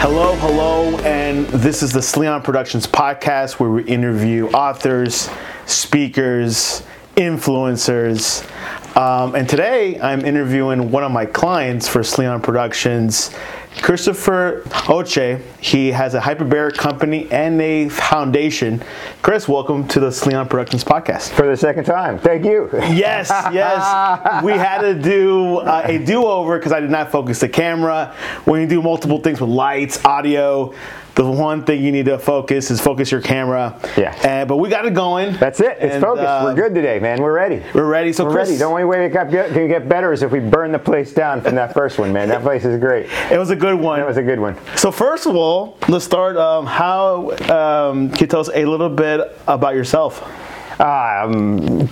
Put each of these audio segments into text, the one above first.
Hello, hello, and this is the Sleon Productions podcast where we interview authors, speakers, influencers. Um, and today I'm interviewing one of my clients for Sleon Productions, Christopher Dolce. He has a hyperbaric company and a foundation. Chris, welcome to the Sleon Productions podcast. For the second time. Thank you. Yes, yes. We had to do uh, a do over because I did not focus the camera. When you do multiple things with lights, audio, the one thing you need to focus is focus your camera. Yeah. And, but we got it going. That's it. It's And, focused. uh, We're good today, man. We're ready. We're ready. So We're Chris, ready. The only way it got, can get better is if we burn the place down from that first one, man. That place is great. it was a good one. That was a good one. so first of all, let's start. Um, how um, can you tell us a little bit about yourself? Um,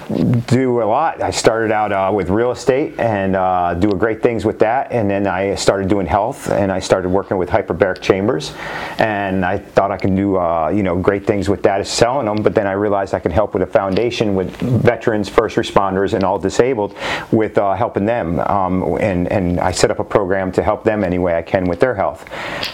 do a lot. I started out uh, with real estate and uh, doing great things with that, and then I started doing health, and I started working with hyperbaric chambers, and I thought I could do uh, you know great things with that, is selling them. But then I realized I could help with a foundation with veterans, first responders, and all disabled with uh, helping them, um, and and I set up a program to help them any way I can with their health.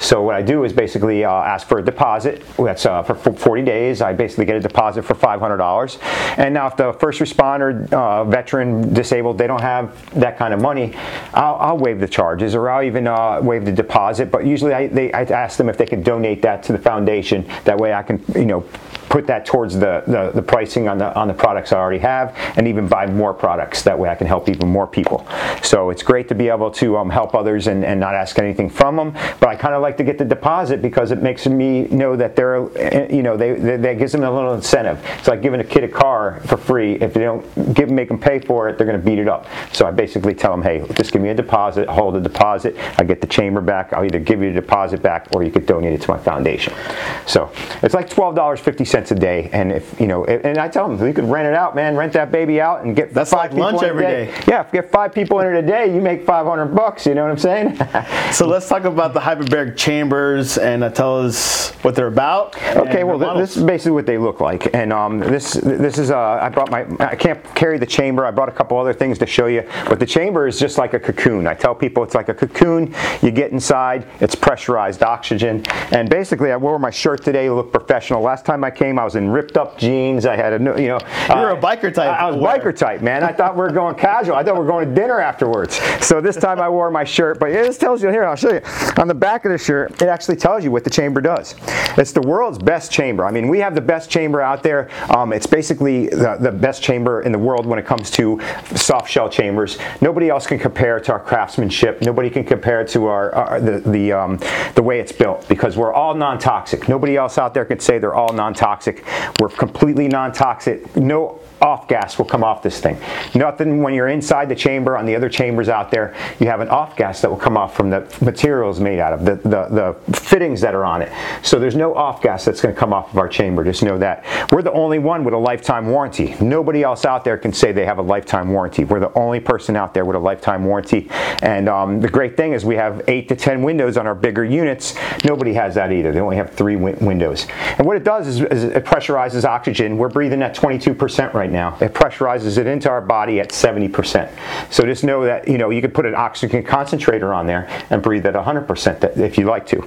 So what I do is basically uh, ask for a deposit. That's uh, for 40 days. I basically get a deposit for $500. And now, if the first responder, uh, veteran, disabled, they don't have that kind of money, I'll, I'll waive the charges or I'll even uh, waive the deposit. But usually, I, they, I ask them if they can donate that to the foundation. That way, I can, you know, put that towards the, the, the pricing on the on the products I already have, and even buy more products. That way, I can help even more people. So it's great to be able to um, help others and, and not ask anything from them. But I kind of like to get the deposit because it makes me know that they're, eh, you know, they, they that gives them a little incentive. It's like giving a kid a car for free. If they don't give make them pay for it, they're going to beat it up. So I basically tell them, hey, just give me a deposit, hold the deposit. I get the chamber back. I'll either give you the deposit back or you could donate it to my foundation. So it's like twelve dollars fifty cents a day, and if you know, and I tell them you could rent it out, man, rent that baby out and get That's five like lunch people in every day. day. Yeah, if you get five people in it a day, you make five hundred bucks. You know what I'm saying? So let's talk about the hyperbaric chambers and uh, tell us what they're about. Okay, well, th- this is basically what they look like, and um, this this is uh, I brought my I can't carry the chamber. I brought a couple other things to show you, but the chamber is just like a cocoon. I tell people it's like a cocoon. You get inside, it's pressurized oxygen, and basically I wore my shirt today to look professional. Last time I came, I was in ripped up jeans. I had a no- you know You were uh, a biker type I, I was wearer. biker type, man. I thought we were going casual. I thought we were going to dinner afterwards. So this time I wore my shirt, but it just tells you here. I'll show you on the back of the shirt. It actually tells you what the chamber does. It's the world's best chamber. I mean, we have the best chamber out there. Um, it's basically the, the best chamber in the world when it comes to soft shell chambers. Nobody else can compare to our craftsmanship. Nobody can compare to our, our the the um, the way it's built because we're all non-toxic. Nobody else out there can say they're all non-toxic. We're completely non-toxic. No off gas will come off this thing. Nothing when you're inside the chamber on the other chambers out there, you have an off gas that will come off from the materials made out of the, the, the fittings that are on it. So there's no off gas that's going to come off of our chamber. Just know that. We're the only one with a lifetime warranty. Nobody else out there can say they have a lifetime warranty. We're the only person out there with a lifetime warranty. And um, the great thing is we have eight to 10 windows on our bigger units. Nobody has that either. They only have three win- windows. And what it does is, is it pressurizes oxygen. We're breathing at 22% right now. It pressurizes it into our body at 70%. So just know that you know you could put an oxygen concentrator on there and breathe at 100% if you like to.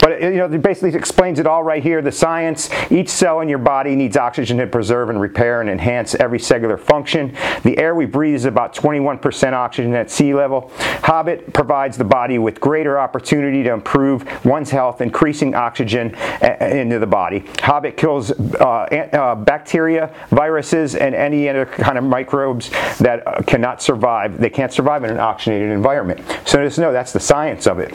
But it, you know it basically explains it all right here. The science: each cell in your body needs oxygen to preserve and repair and enhance every cellular function. The air we breathe is about 21% oxygen at sea level. Hobbit provides the body with greater opportunity to improve one's health, increasing oxygen a- into the body. Hobbit kills uh, uh, bacteria, viruses, and any other kind of microbes that uh, cannot survive. They can't survive in an oxygenated environment. So just know that's the science of it.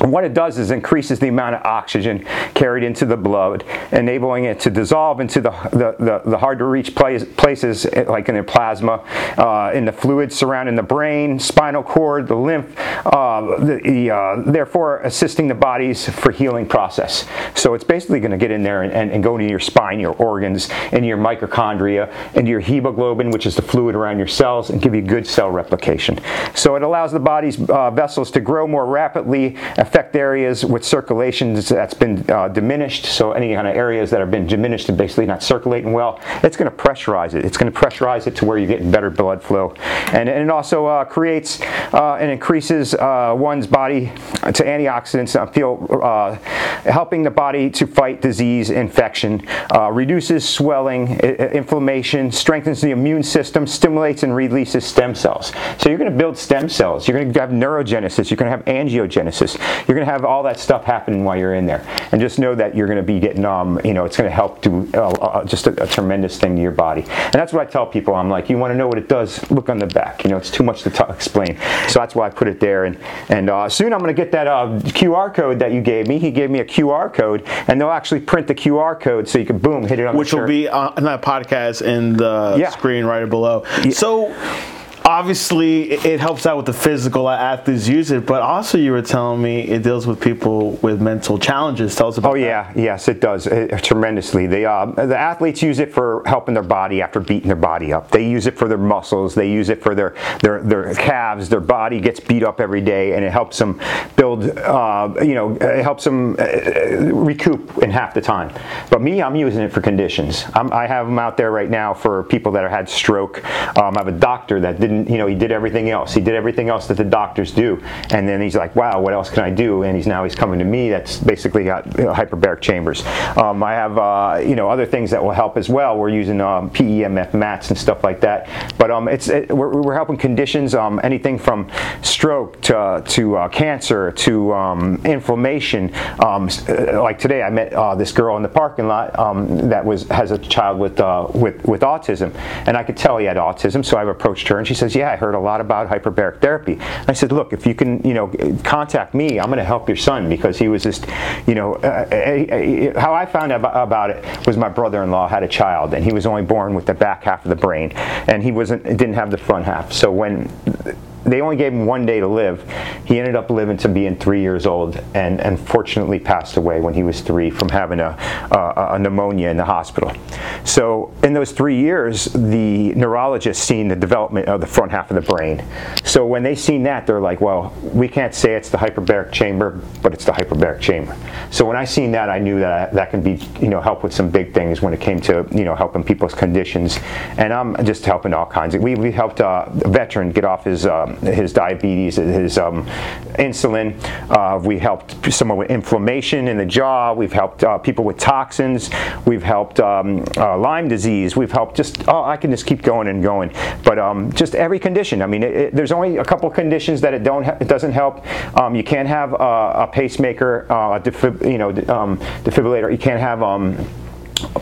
And what it does is increases the amount of oxygen carried into the blood, enabling it to dissolve into the, the, the, the hard to reach place, places eh, like in the plasma, uh, in the fluids surrounding the brain, spinal cord, the lymph, uh, the, uh, therefore assisting the body's for healing process. So it's basically going to get in there and, and, and go into your spine, your organs, into your mitochondria, into your hemoglobin, which is the fluid around your cells, and give you good cell replication. So it allows the body's uh, vessels to grow more rapidly affect areas with circulation that's been uh, diminished. So any kind of areas that have been diminished and basically not circulating well, it's going to pressurize it. It's going to pressurize it to where you're getting better blood flow, and, and it also uh, creates uh, and increases uh, one's body to antioxidants. I feel uh, helping the body to fight disease, infection, reduces swelling, inflammation, strengthens the immune system, stimulates and releases stem cells. So you're going to build stem cells. You're going to have neurogenesis. You're going to have angiogenesis. You're going to have all that stuff happening while you're in there. And just know that you're going to be getting, um, you know, it's going to help do uh, uh, just a, a, tremendous thing to your body. And that's what I tell people. I'm like, you want to know what it does? Look on the back. You know, it's too much to t- explain. So that's why I put it there. And and uh, soon I'm going to get that uh, QR code that you gave me. He gave me a QR code, and they'll actually print the QR code so you can boom hit it on. Which will be on that podcast in the yeah. screen right below. Yeah. So obviously it helps out with the physical athletes use it but also you were telling me it deals with people with mental challenges. Tell us about oh yeah. that. yes it does. It, tremendously. They uh, the athletes use it for helping their body after beating their body up. They use it for their muscles. They use it for their their their calves. Their body gets beat up every day and it helps them build uh, you know it helps them uh, recoup in half the time. But me i'm using it for conditions. I'm, i have them out there right now for people that have had stroke. Um, i have a doctor that didn't didn't, you know, he did everything else. He did everything else that the doctors do. And then he's like, wow, what else can I do? And he's now he's coming to me. That's basically got you know, hyperbaric chambers. Um, I have, uh, you know, other things that will help as well. We're using um, PEMF mats and stuff like that. But um, it's it, we're, we're, helping conditions, um, anything from stroke to, to uh, cancer to um, inflammation. Um, uh, like today, I met uh, this girl in the parking lot that was has a child with, uh, with, with autism. And I could tell he had autism, so I've approached her and she said, says, "Yeah, I heard a lot about hyperbaric therapy." I said, "Look, if you can, you know, contact me, I'm going to help your son because he was just, you know, uh, uh, uh, how I found out about it was my brother-in-law had a child and he was only born with the back half of the brain and he wasn't didn't have the front half. So when they only gave him one day to live. He ended up living to being three years old, and unfortunately passed away when he was three from having a, a, a pneumonia in the hospital. So in those three years, the neurologist seen the development of the front half of the brain. So when they seen that, they're like, well, we can't say it's the hyperbaric chamber, but it's the hyperbaric chamber. So when I seen that, I knew that that can be, you know, help with some big things when it came to, you know, helping people's conditions. And I'm just helping all kinds. We we helped uh, a veteran get off his. Um, his diabetes, his um, insulin. Uh, we helped someone with inflammation in the jaw. We've helped uh, people with toxins. We've helped um, uh, Lyme disease. We've helped just, oh, I can just keep going and going. But um, just every condition. I mean, it, it, there's only a couple conditions that it don't it doesn't help. Um, you can't have a pacemaker, uh, a defib- you know, um, defibrillator. You can't have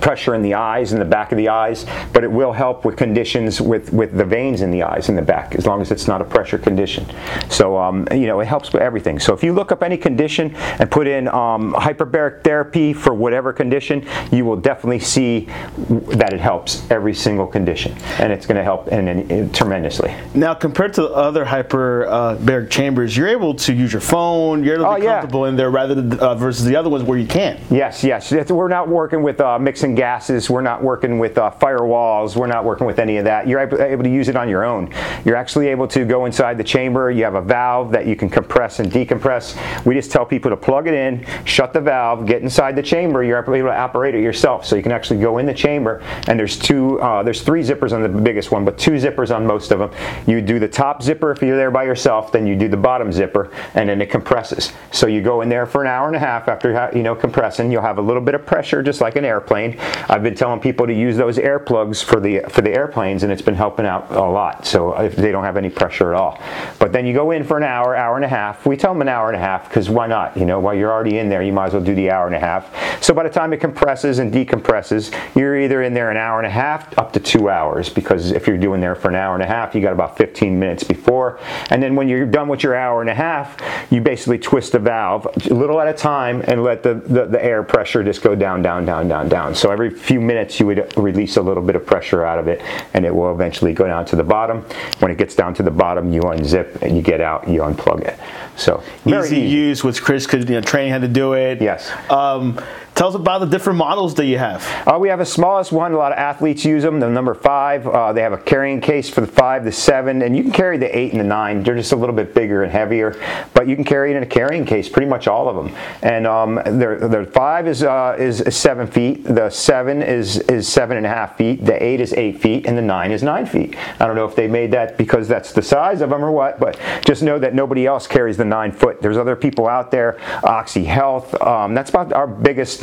pressure in the eyes and the back of the eyes but it will help with conditions with with the veins in the eyes in the back as long as it's not a pressure condition. So um, you know it helps with everything. So if you look up any condition and put in um, hyperbaric therapy for whatever condition you will definitely see that it helps every single condition and it's going to help and, and, tremendously. Now compared to other hyperbaric uh, chambers you're able to use your phone you're able to be oh, comfortable yeah. in there rather than uh, versus the other ones where you can't. Yes yes. We're not working with uh, mixing gases. We're not working with uh, firewalls. We're not working with any of that. You're able to use it on your own. You're actually able to go inside the chamber. You have a valve that you can compress and decompress. We just tell people to plug it in, shut the valve, get inside the chamber. You're able to operate it yourself. So you can actually go in the chamber, and there's two, uh, there's three zippers on the biggest one, but two zippers on most of them. You do the top zipper if you're there by yourself, then you do the bottom zipper, and then it compresses. So you go in there for an hour and a half after you know compressing. You'll have a little bit of pressure, just like an airplane airplane. I've been telling people to use those air plugs for the for the airplanes, and it's been helping out a lot. So if they don't have any pressure at all. But then you go in for an hour, hour and a half. We tell them an hour and a half because why not? You know, while you're already in there, you might as well do the hour and a half. So by the time it compresses and decompresses, you're either in there an hour and a half up to two hours because if you're doing there for an hour and a half, you got about 15 minutes before. And then when you're done with your hour and a half, you basically twist the valve a little at a time and let the, the, the air pressure just go down, down, down, down, down. So every few minutes you would release a little bit of pressure out of it and it will eventually go down to the bottom. When it gets down to the bottom, you unzip and you get out, you unplug it. So easy, easy, use, which Chris could, you know, training how to do it. Yes. Um, Tell us about the different models that you have. Uh, we have a smallest one. A lot of athletes use them. The number five. Uh, they have a carrying case for the five, the seven, and you can carry the eight and the nine. They're just a little bit bigger and heavier, but you can carry it in a carrying case. Pretty much all of them. And um, the five is, uh, is seven feet. The seven is is seven and a half feet. The eight is eight feet, and the nine is nine feet. I don't know if they made that because that's the size of them or what, but just know that nobody else carries the nine foot. There's other people out there. Oxy Health. Um, that's about our biggest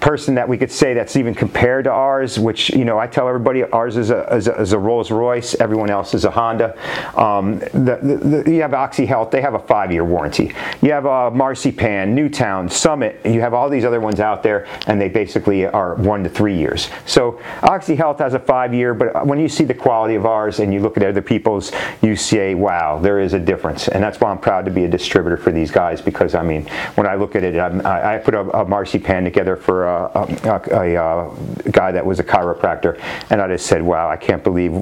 person that we could say that's even compared to ours, which, you know, I tell everybody ours is a, is a, is a Rolls Royce, everyone else is a Honda. Um, the, the, the, you have Oxy Health, they have a five year warranty. You have uh, Marzipan, Newtowne, Summit, you have all these other ones out there, and they basically are one to three years. So Oxy Health has a five year, but when you see the quality of ours and you look at other people's, you say, wow, there is a difference. And that's why I'm proud to be a distributor for these guys because, I mean, when I look at it, I'm, i I put a, a Macy Pan together for a, a, a, a, guy that was a chiropractor, and I just said, "Wow, I can't believe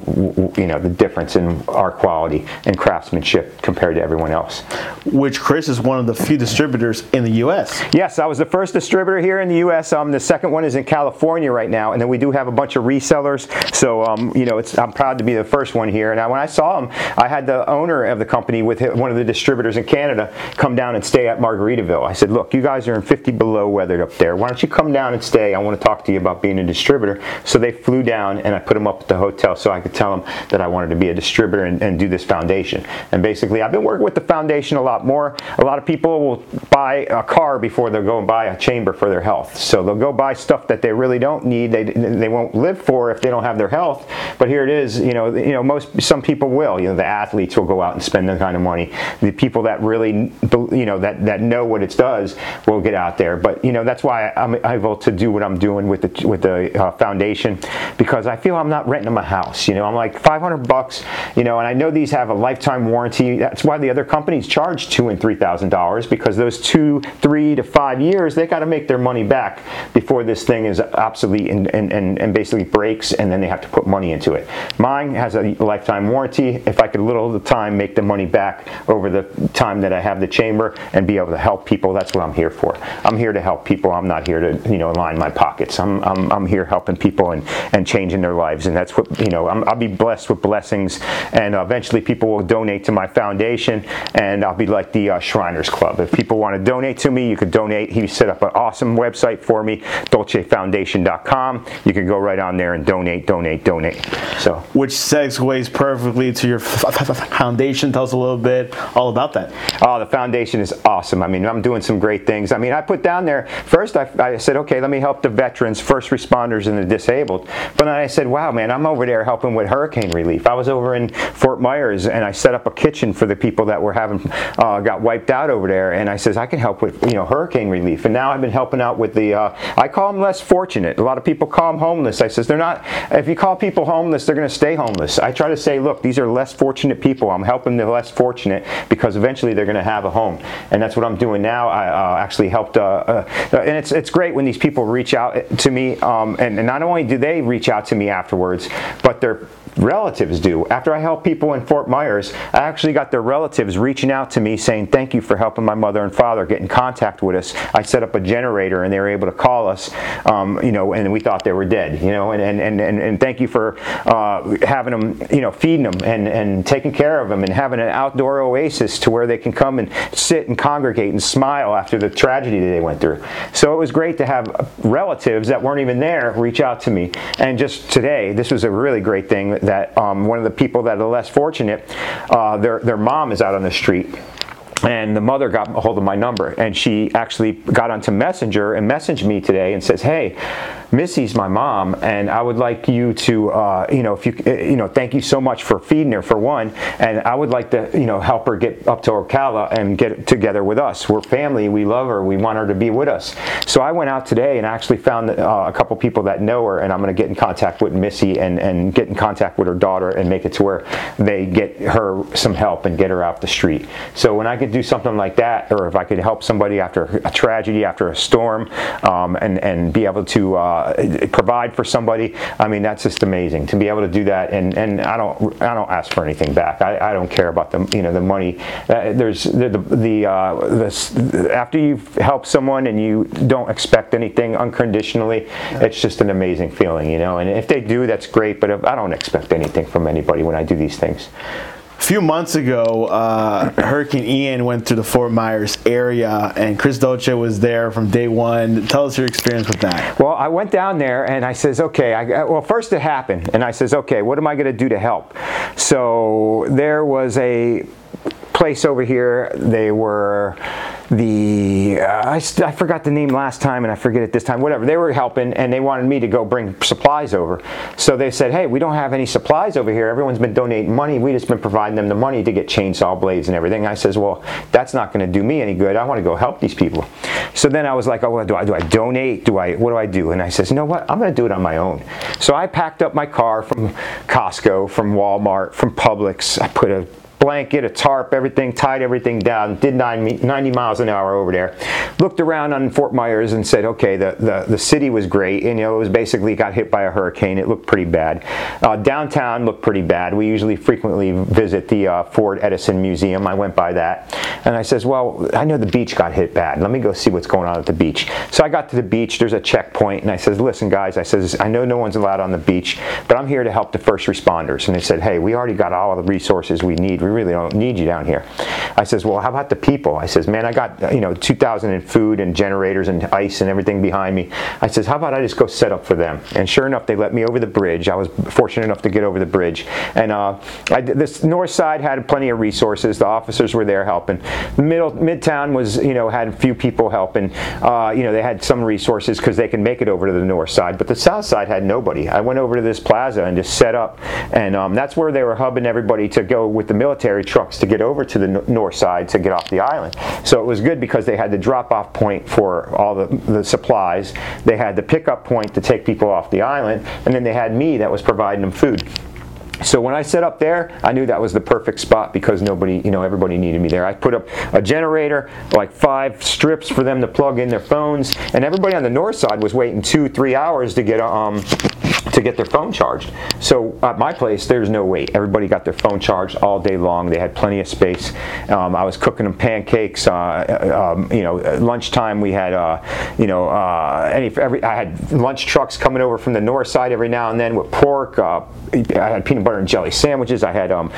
you know the difference in our quality and craftsmanship compared to everyone else." Which Chris is one of the few distributors in the U.S. Yes, I was the first distributor here in the U.S. Um, the second one is in California right now, and then we do have a bunch of resellers. So um, you know, I'm proud to be the first one here. And when I saw him, I had the owner of the company with one of the distributors in Canada come down and stay at Margaritaville. I said, "Look, you guys are in 50 below weather up there. Why don't you come down and stay. I want to talk to you about being a distributor. So they flew down and I put them up at the hotel so I could tell them that I wanted to be a distributor and, and do this foundation. And basically, I've been working with the foundation a lot more. A lot of people will buy a car before they'll go and buy a chamber for their health. So they'll go buy stuff that they really don't need. They, they won't live for if they don't have their health. But here it is. You know, you know, most some people will. You know, the athletes will go out and spend that kind of money. The people that really, you know, that that know what it does will get out there. But you know, that's why I'm able to do what I'm doing with the with the uh, foundation because I feel I'm not renting them a house. You know, I'm like 500 bucks. You know, and I know these have a lifetime warranty. That's why the other companies charge two and three thousand dollars because those two, three to five years they got to make their money back before this thing is obsolete and, and, and, and basically breaks, and then they have to put money into it. Mine has a lifetime warranty. If I could little of the time make the money back over the time that I have the chamber and be able to help people, that's what I'm here for. I'm here to help people. I'm not here to you know line my pockets. I'm, I'm, I'm here helping people and, and changing their lives. And that's what, you know, i will be blessed with blessings. And eventually people will donate to my foundation and I'll be like the uh, Shriners Club. If people want to donate to me, you could donate. He set up an awesome website for me, dolcefoundation.com. You can go right on there and donate, donate, donate. So, Which segues perfectly to your foundation. Tell us a little bit all about that. Oh, the foundation is awesome. I mean, I'm doing some great things. I mean, I put down there, first I, I said, okay, let me help the veterans, first responders, and the disabled. But then I said, wow, man, I'm over there helping with hurricane relief. I was over in Fort Myers and I set up a kitchen for the people that were having uh, got wiped out over there. And I says, I can help with you know hurricane relief. And now I've been helping out with the. Uh, I call them less fortunate. A lot of people call them homeless. I says they're not. If you call people homeless, they're going to stay homeless. I try to say, look, these are less fortunate people. I'm helping the less fortunate because eventually they're going to have a home. And that's what I'm doing now. I uh, actually helped, uh, uh, and it's it's great when these people reach out to me, um, and, and not only do they reach out to me afterwards, but they're relatives do. After I helped people in Fort Myers, I actually got their relatives reaching out to me saying, Thank you for helping my mother and father get in contact with us. I set up a generator and they were able to call us, um, you know, and we thought they were dead, you know, and, and, and, and thank you for uh, having them, you know, feeding them and, and taking care of them and having an outdoor oasis to where they can come and sit and congregate and smile after the tragedy that they went through. So it was great to have relatives that weren't even there reach out to me. And just today, this was a really great thing that um, one of the people that are less fortunate, uh, their, their mom is out on the street and the mother got a hold of my number and she actually got onto messenger and messaged me today and says hey Missy's my mom, and I would like you to, uh, you know, if you, uh, you know, thank you so much for feeding her for one, and I would like to, you know, help her get up to Ocala and get together with us. We're family. We love her. We want her to be with us. So I went out today and actually found uh, a couple people that know her, and I'm going to get in contact with Missy and and get in contact with her daughter and make it to where they get her some help and get her off the street. So when I could do something like that, or if I could help somebody after a tragedy, after a storm, um, and and be able to uh, uh, provide for somebody. I mean, that's just amazing to be able to do that. And, and I don't I don't ask for anything back. I, I don't care about the you know the money. Uh, there's the the, the, uh, the, after you've helped someone and you don't expect anything unconditionally, it's just an amazing feeling, you know. And if they do, that's great. But if, I don't expect anything from anybody when I do these things. A few months ago, uh, Hurricane Ian went through the Fort Myers area, and Chris Dolce was there from day one. Tell us your experience with that. Well, I went down there and I says, okay. I, well, first it happened, and I says, okay, what am I going to do to help? So there was a place over here. They were the uh, I, I, forgot the name last time and I forget it this time. Whatever they were helping and they wanted me to go bring supplies over. So they said, "Hey, we don't have any supplies over here. Everyone's been donating money. We just been providing them the money to get chainsaw blades and everything." I says, "Well, that's not going to do me any good. I want to go help these people." So then I was like, "Oh, do I do I donate? Do I what do I do?" And I says, "You know what? I'm going to do it on my own." So I packed up my car from Costco, from Walmart, from Publix. I put a blanket, a tarp, everything, tied everything down, did 90 miles an hour over there. Looked around on Fort Myers and said, okay, the, the, the city was great. And, you know, it was basically got hit by a hurricane. It looked pretty bad. Uh, downtown looked pretty bad. We usually frequently visit the uh, Ford Edison Museum. I went by that. And I says, well, I know the beach got hit bad. Let me go see what's going on at the beach. So I got to the beach. There's a checkpoint. And I says, listen, guys, I says, I know no one's allowed on the beach, but I'm here to help the first responders. And they said, hey, we already got all the resources we need. We really don't need you down here. I says, well, how about the people? I says, man, I got, you know, 2,000 in food and generators and ice and everything behind me. I says, how about I just go set up for them? And sure enough, they let me over the bridge. I was fortunate enough to get over the bridge. And uh, I, this north side had plenty of resources. The officers were there helping. Middle Midtown was, you know, had a few people helping. Uh, you know, they had some resources because they can make it over to the north side. But the south side had nobody. I went over to this plaza and just set up. And um, that's where they were hubbing everybody to go with the military truck trucks to get over to the north side to get off the island. So it was good because they had the drop off point for all the, the supplies, they had the pickup point to take people off the island, and then they had me that was providing them food. So when I set up there, I knew that was the perfect spot because nobody, you know, everybody needed me there. I put up a generator, like five strips for them to plug in their phones, and everybody on the north side was waiting two, three hours to get um, to get their phone charged. So at my place, there's no wait. Everybody got their phone charged all day long. They had plenty of space. Um, I was cooking them pancakes. Uh, uh um, you know, lunchtime we had, uh, you know, uh, any every I had lunch trucks coming over from the north side every now and then with pork. Uh, I had peanut butter and jelly sandwiches. I had um,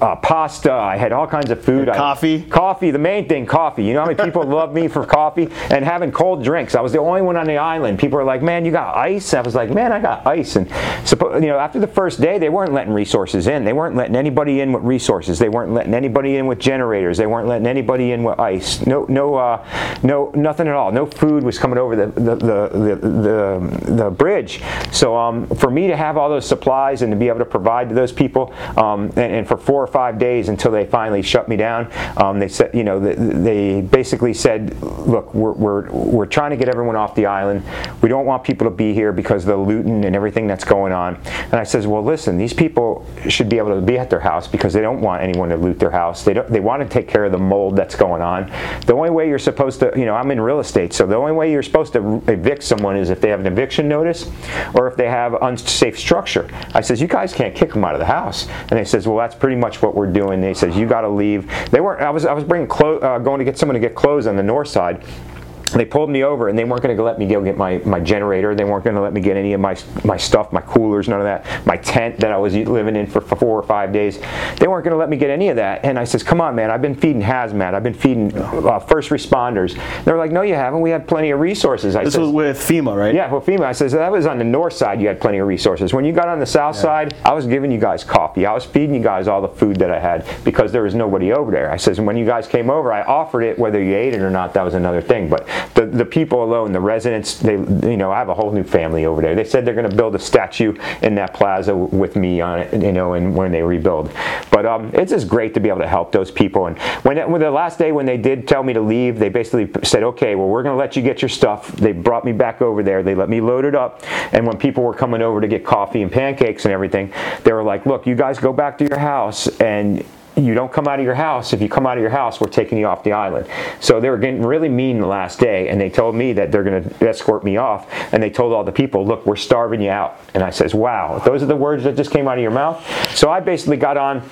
uh, pasta. I had all kinds of food. coffee. coffee. The main thing, coffee. You know how many people love me for coffee and having cold drinks. I was the only one on the island. People were like, "Man, you got ice." I was like, "Man, I got ice." And you know, after the first day, they weren't letting resources in. They weren't letting anybody in with resources. They weren't letting anybody in with generators. They weren't letting anybody in with ice. No, no, uh, no, nothing at all. No food was coming over the the the the, the, the bridge. So um, for me to have all those supplies and to be able to provide to those people, um, and, and, for four or five days until they finally shut me down, um, they said, you know, they, they basically said, look, we're, we're we're trying to get everyone off the island. We don't want people to be here because of the looting and everything that's going on. And I says, well, listen, these people should be able to be at their house because they don't want anyone to loot their house. They don't. They want to take care of the mold that's going on. The only way you're supposed to, you know, I'm in real estate, so the only way you're supposed to evict someone is if they have an eviction notice or if they have unsafe structure. I says, you guys can't kick them out of the house. And they says, well, that's pretty much what we're doing. They says, you got to leave. They weren't. I was. I was bringing clothes, uh, going to get someone to get clothes on the north side they pulled me over and they weren't going to let me go get my, my generator. They weren't going to let me get any of my, my stuff, my coolers, none of that. My tent that I was living in for, four or five days. They weren't going to let me get any of that. And I says, come on, man, I've been feeding hazmat. I've been feeding uh, first responders. They're like, no, you haven't. We had plenty of resources. I this says, was with FEMA, right? Yeah, with FEMA. I says, that was on the north side. You had plenty of resources. When you got on the south yeah. side, I was giving you guys coffee. I was feeding you guys all the food that I had because there was nobody over there. I says, And when you guys came over, I offered it. Whether you ate it or not, that was another thing. But the, the people alone, the residents, they, you know, I have a whole new family over there. They said they're going to build a statue in that plaza with me on it, you know, and when they rebuild. But um, it's just great to be able to help those people. And when, it, when the last day when they did tell me to leave, they basically said, okay, well, we're going to let you get your stuff. They brought me back over there. They let me load it up. And when people were coming over to get coffee and pancakes and everything, they were like, look, you guys go back to your house and you don't come out of your house. If you come out of your house, we're taking you off the island. So they were getting really mean the last day, and they told me that they're going to escort me off. And they told all the people, look, we're starving you out. And I says, wow, those are the words that just came out of your mouth. So I basically got on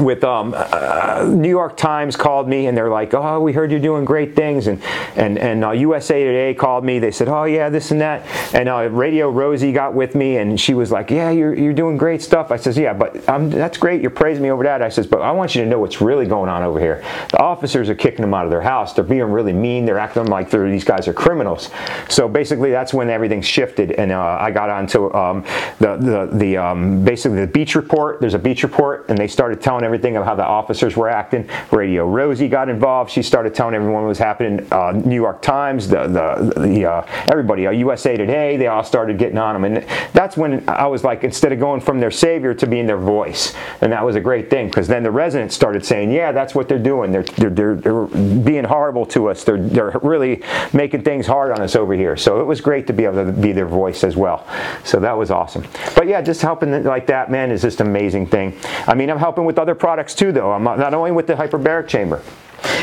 with um, uh, New York Times called me and they're like, oh, we heard you're doing great things, and and and uh, USA Today called me. They said, oh yeah, this and that, and uh, Radio Rosie got with me and she was like, yeah, you're you're doing great stuff. I says, yeah, but that's great. You're praising me over that. I says, but I want you to know what's really going on over here. The officers are kicking them out of their house. They're being really mean. They're acting like they're, these guys are criminals. So basically, that's when everything shifted, and uh, I got onto um, the the the um, basically the beach report. There's a beach report, and they started telling everything of how the officers were acting. Radio Rosie got involved. She started telling everyone what was happening. Uh, New York Times, the the, the uh, everybody, uh, USA Today, they all started getting on them, and that's when I was like, instead of going from their savior to being their voice, and that was a great thing because then the residents started saying, yeah, that's what they're doing. They're they're, they're, they're being horrible to us. They're they're really making things hard on us over here. So it was great to be able to be their voice as well. So that was awesome. But yeah, just helping like that, man, is just an amazing thing. I mean, I'm helping with other products too, though. I'm not only with the hyperbaric chamber.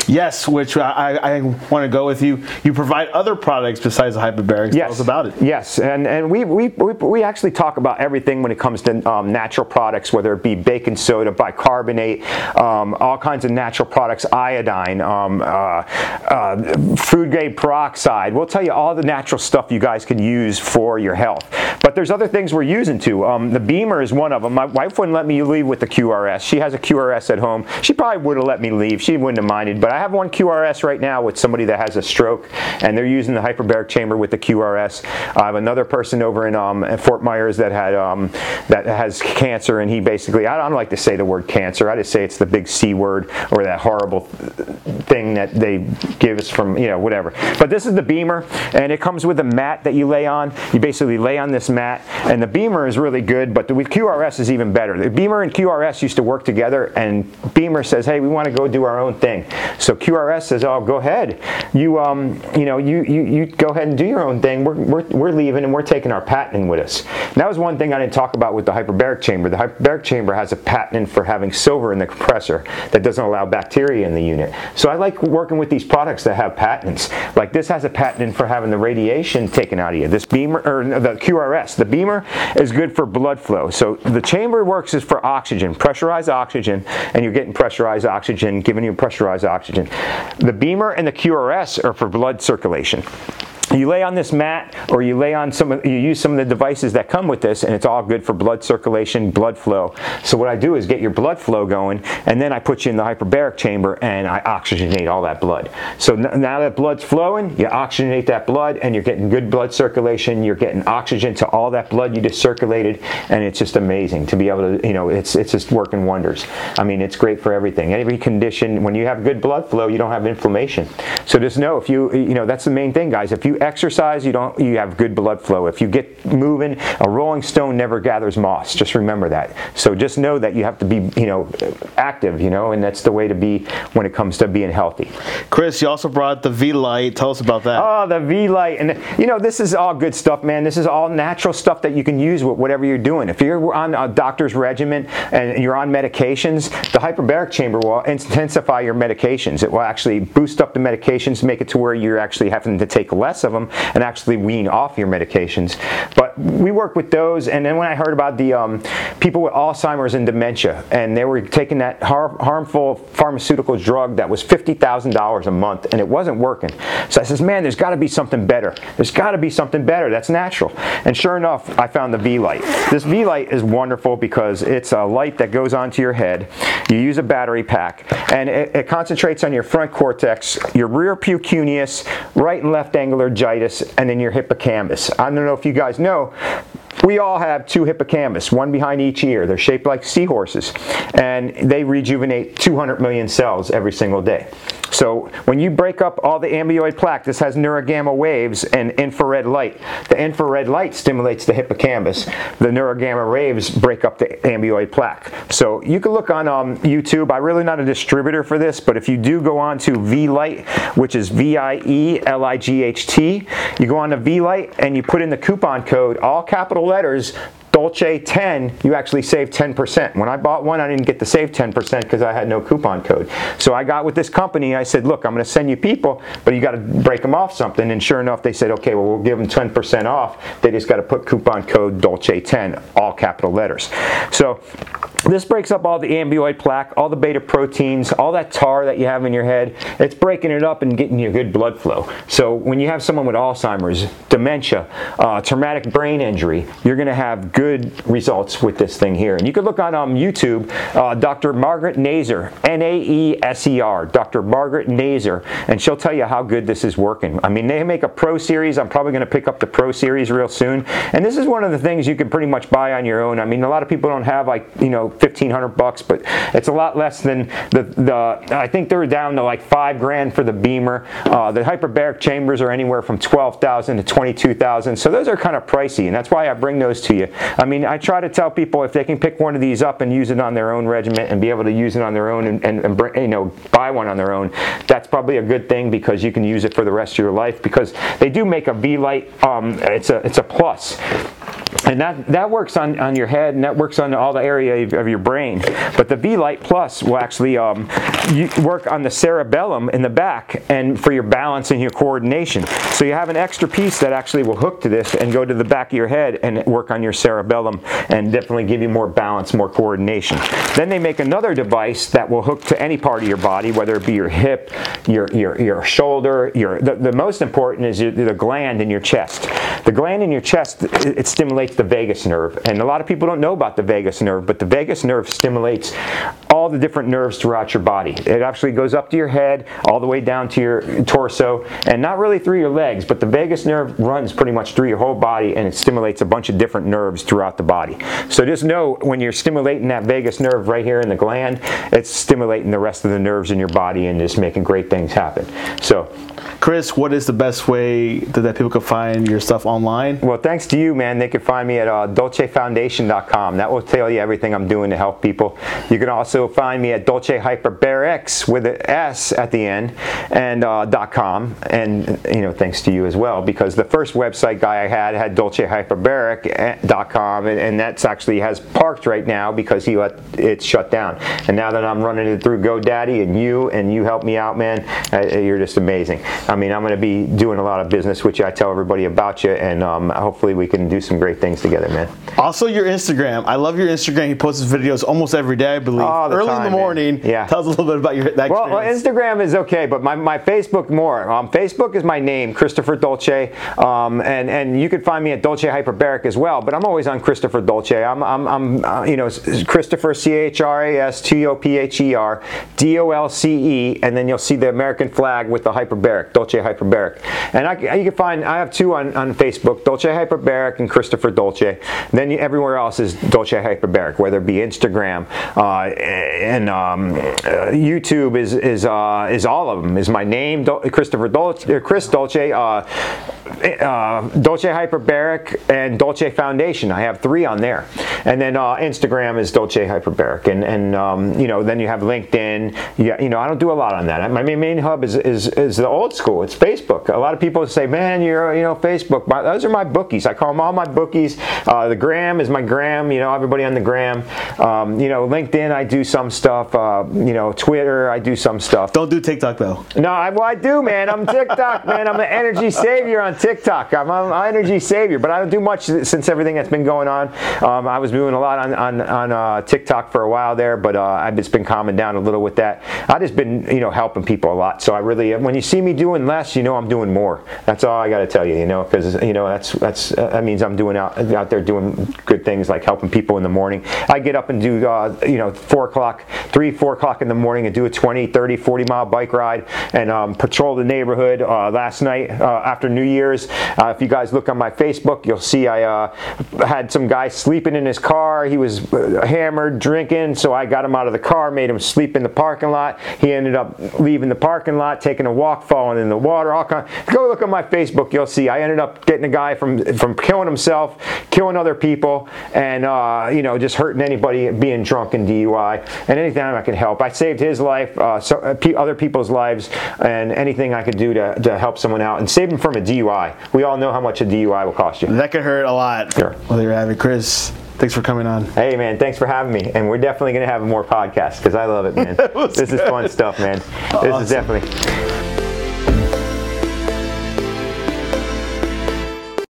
Yes, which I, I want to go with you. You provide other products besides the hyperbarics. Yes. Tell us about it. Yes, and, and we, we, we, we actually talk about everything when it comes to um, natural products, whether it be baking soda, bicarbonate, um, all kinds of natural products, iodine, um, uh, uh, food grade peroxide. We'll tell you all the natural stuff you guys can use for your health. But there's other things we're using too. Um, the BEMER is one of them. My wife wouldn't let me leave with the QRS. She has a QRS at home. She probably would have let me leave. She wouldn't have minded. But I have one QRS right now with somebody that has a stroke, and they're using the hyperbaric chamber with the QRS. I have another person over in um, Fort Myers that had um, that has cancer, and he basically I don't like to say the word cancer. I just say it's the big C word or that horrible thing that they give us from you know whatever. But this is the BEMER, and it comes with a mat that you lay on. You basically lay on this mat, and the BEMER is really good, but the, with QRS is even better. The BEMER and QRS used to work together, and BEMER says, hey, we want to go do our own thing. So QRS says, oh, go ahead. You, um, you know, you, you, you go ahead and do your own thing. We're, we're, we're leaving, and we're taking our patenting with us. And that was one thing I didn't talk about with the hyperbaric chamber. The hyperbaric chamber has a patent for having silver in the compressor that doesn't allow bacteria in the unit. So I like working with these products that have patents. Like this has a patent for having the radiation taken out of you. This BEMER or the QRS, the BEMER is good for blood flow. So the chamber works is for oxygen, pressurized oxygen, and you're getting pressurized oxygen, giving you pressurized oxygen. The BEMER and the QRS are for blood circulation you lay on this mat or you lay on some you use some of the devices that come with this and it's all good for blood circulation blood flow. So what i do is get your blood flow going and then i put you in the hyperbaric chamber and i oxygenate all that blood. So now that blood's flowing you oxygenate that blood and you're getting good blood circulation. You're getting oxygen to all that blood you just circulated and it's just amazing to be able to you know it's it's just working wonders. I mean it's great for everything. Every condition when you have good blood flow you don't have inflammation. So just know if you you know that's the main thing guys. If you exercise, you don't you have good blood flow. If you get moving, a rolling stone never gathers moss. Just remember that. So just know that you have to be, you know, active, you know, and that's the way to be when it comes to being healthy. Chris, you also brought the Vielight. Tell us about that. Oh, the Vielight, and you know, this is all good stuff, man. This is all natural stuff that you can use with whatever you're doing. If you're on a doctor's regimen and you're on medications, the hyperbaric chamber will intensify your medications. It will actually boost up the medications, make it to where you're actually having to take less of them and actually wean off your medications. But we work with those, and then when I heard about the um, people with Alzheimer's and dementia, and they were taking that har harmful pharmaceutical drug that was $50,000 a month, and it wasn't working. So I says, man, there's got to be something better. There's got to be something better that's natural. And sure enough, I found the Vielight. This V-Light is wonderful because it's a light that goes onto your head. You use a battery pack, and it, it concentrates on your front cortex, your rear precuneus, right and left angular meningitis, and then your hippocampus. I don't know if you guys know, go we all have two hippocampus, one behind each ear. They're shaped like seahorses, and they rejuvenate 200 million cells every single day. So when you break up all the amyloid plaque, this has neurogamma waves and infrared light. The infrared light stimulates the hippocampus. The neurogamma waves break up the amyloid plaque. So you can look on um, YouTube. I'm really not a distributor for this, but if you do go on to Vielight, which is V-I-E-L-I-G-H-T, you go on to Vielight and you put in the coupon code, all capital letters, Dolce 10, you actually save 10%. When I bought one, I didn't get to save 10% because I had no coupon code. So I got with this company. I said, look, I'm going to send you people, but you got to break them off something. And sure enough, they said, okay, well, we'll give them 10% off. They just got to put coupon code Dolce 10, all capital letters. So this breaks up all the amyloid plaque, all the beta proteins, all that tar that you have in your head. It's breaking it up and getting you good blood flow. So when you have someone with Alzheimer's, dementia, uh, traumatic brain injury, you're going to have good results with this thing here. And you can look on um, YouTube, uh, Dr. Margaret Naeser, N-A-E-S-E-R, Dr. Margaret Naeser, and she'll tell you how good this is working. I mean, they make a Pro Series. I'm probably going to pick up the Pro Series real soon. And this is one of the things you can pretty much buy on your own. I mean, a lot of people don't have like, you know, 1500 bucks, but it's a lot less than the, the I think they're down to like five grand for the BEMER. Uh, the hyperbaric chambers are anywhere from 12,000 to 22,000. So those are kind of pricey, and that's why I bring those to you. I mean, I try to tell people if they can pick one of these up and use it on their own regiment and be able to use it on their own and, and, and you know, buy one on their own, that's probably a good thing because you can use it for the rest of your life because they do make a Vielight, um, it's, a, it's a plus and that, that works on, on your head and that works on all the area of, of your brain. But the Vielight Plus will actually um, work on the cerebellum in the back and for your balance and your coordination. So you have an extra piece that actually will hook to this and go to the back of your head and work on your cerebellum and definitely give you more balance, more coordination. Then they make another device that will hook to any part of your body, whether it be your hip, your, your, your shoulder, your, the, the most important is your, the gland in your chest. The gland in your chest, it, stimulates the vagus nerve. And a lot of people don't know about the vagus nerve, but the vagus nerve stimulates all the different nerves throughout your body. It actually goes up to your head, all the way down to your torso, and not really through your legs, but the vagus nerve runs pretty much through your whole body and it stimulates a bunch of different nerves throughout the body. So just know when you're stimulating that vagus nerve right here in the gland, it's stimulating the rest of the nerves in your body and just making great things happen. So Chris, what is the best way that, that people can find your stuff online? Well, thanks to you, man. They can find me at uh, dolcefoundation.com. That will tell you everything I'm doing to help people. You can also find me at Dolce with an S at the end and uh, .com. And you know, thanks to you as well, because the first website guy I had had DolceHyperbaric.com, and, and that's actually has parked right now because he let it shut down. And now that I'm running it through GoDaddy and you, and you help me out, man, uh, you're just amazing. I mean, I'm going to be doing a lot of business, with you. I tell everybody about you, and um, hopefully we can do some great things together, man. Also, your Instagram. I love your Instagram. He posts videos almost every day, I believe. The Early time, in the morning. man. Yeah. Tell us a little bit about your that Well, well. Instagram is okay, but my, my Facebook more. Um, Facebook is my name, Christopher Dolce, um, and and you can find me at Dolce Hyperbaric as well. But I'm always on Christopher Dolce. I'm I'm, I'm uh, you know Christopher C H R A S T O P H E R D O L C E, and then you'll see the American flag with the hyperbaric, Dolce Hyperbaric. And I, you can find I have two on, on Facebook, Dolce Hyperbaric and Christopher Dolce. Then you, everywhere else is Dolce Hyperbaric, whether it be Instagram uh, and um, uh, YouTube is is uh, is all of them. Is my name Christopher Dolce, uh, Chris Dolce, uh, Dolce Hyperbaric, and Dolce Foundation. I have three on there, and then uh, Instagram is Dolce Hyperbaric, and and um, you know then you have LinkedIn. Yeah, you know I don't do a lot on that. My main, main hub is, is is the old school. It's Facebook. A lot of people say, man, you're you know Facebook. My, those are my bookies. I call them all my bookies. Uh, the gram is my gram. You know everybody on the gram. Um, you know LinkedIn. I do some stuff. Uh, you know Twitter. I do some stuff. Don't do TikTok though. No, I, well, I do, man. I'm TikTok, man. I'm an energy savior on TikTok. I'm an energy savior, but I don't do much since everything that's been going on. Um, I was doing a lot on on, on uh, TikTok for a while there, but uh, I've just been calming down a little with that. I've just been, you know, helping people a lot. So I really, when you see me doing less, you know, I'm doing more. That's all I got to tell you, you know, because you know that's that's uh, that means I'm doing out out there doing good things like helping people in the morning. I get up and do, uh, you know, four o'clock, three, four o'clock in the morning, and do a 20, 30, 40 mile bike ride and um, patrol the neighborhood. Uh, last night after New Year's, uh, if you guys look on my Facebook, you'll see I uh, had some guy sleeping in his car. He was uh, hammered, drinking, so I got him out of the car, made him sleep in the parking lot. He ended up leaving the parking lot, taking a walk, falling in the water. All kind. Go look on my Facebook, you'll see I ended up getting a guy from from killing himself, killing other people, and uh, you know just hurting anybody, being drunk and DUI, and anything I can help. I saved his life, uh, so, uh, other people's lives, and anything I could do to, to help someone out and save them from a DUI. We all know how much a DUI will cost you. That could hurt a lot. Sure. Whether you're having Chris, Thanks for coming on. Hey, man, thanks for having me. And we're definitely going to have more podcasts because I love it, man. this is fun stuff, man. This is definitely.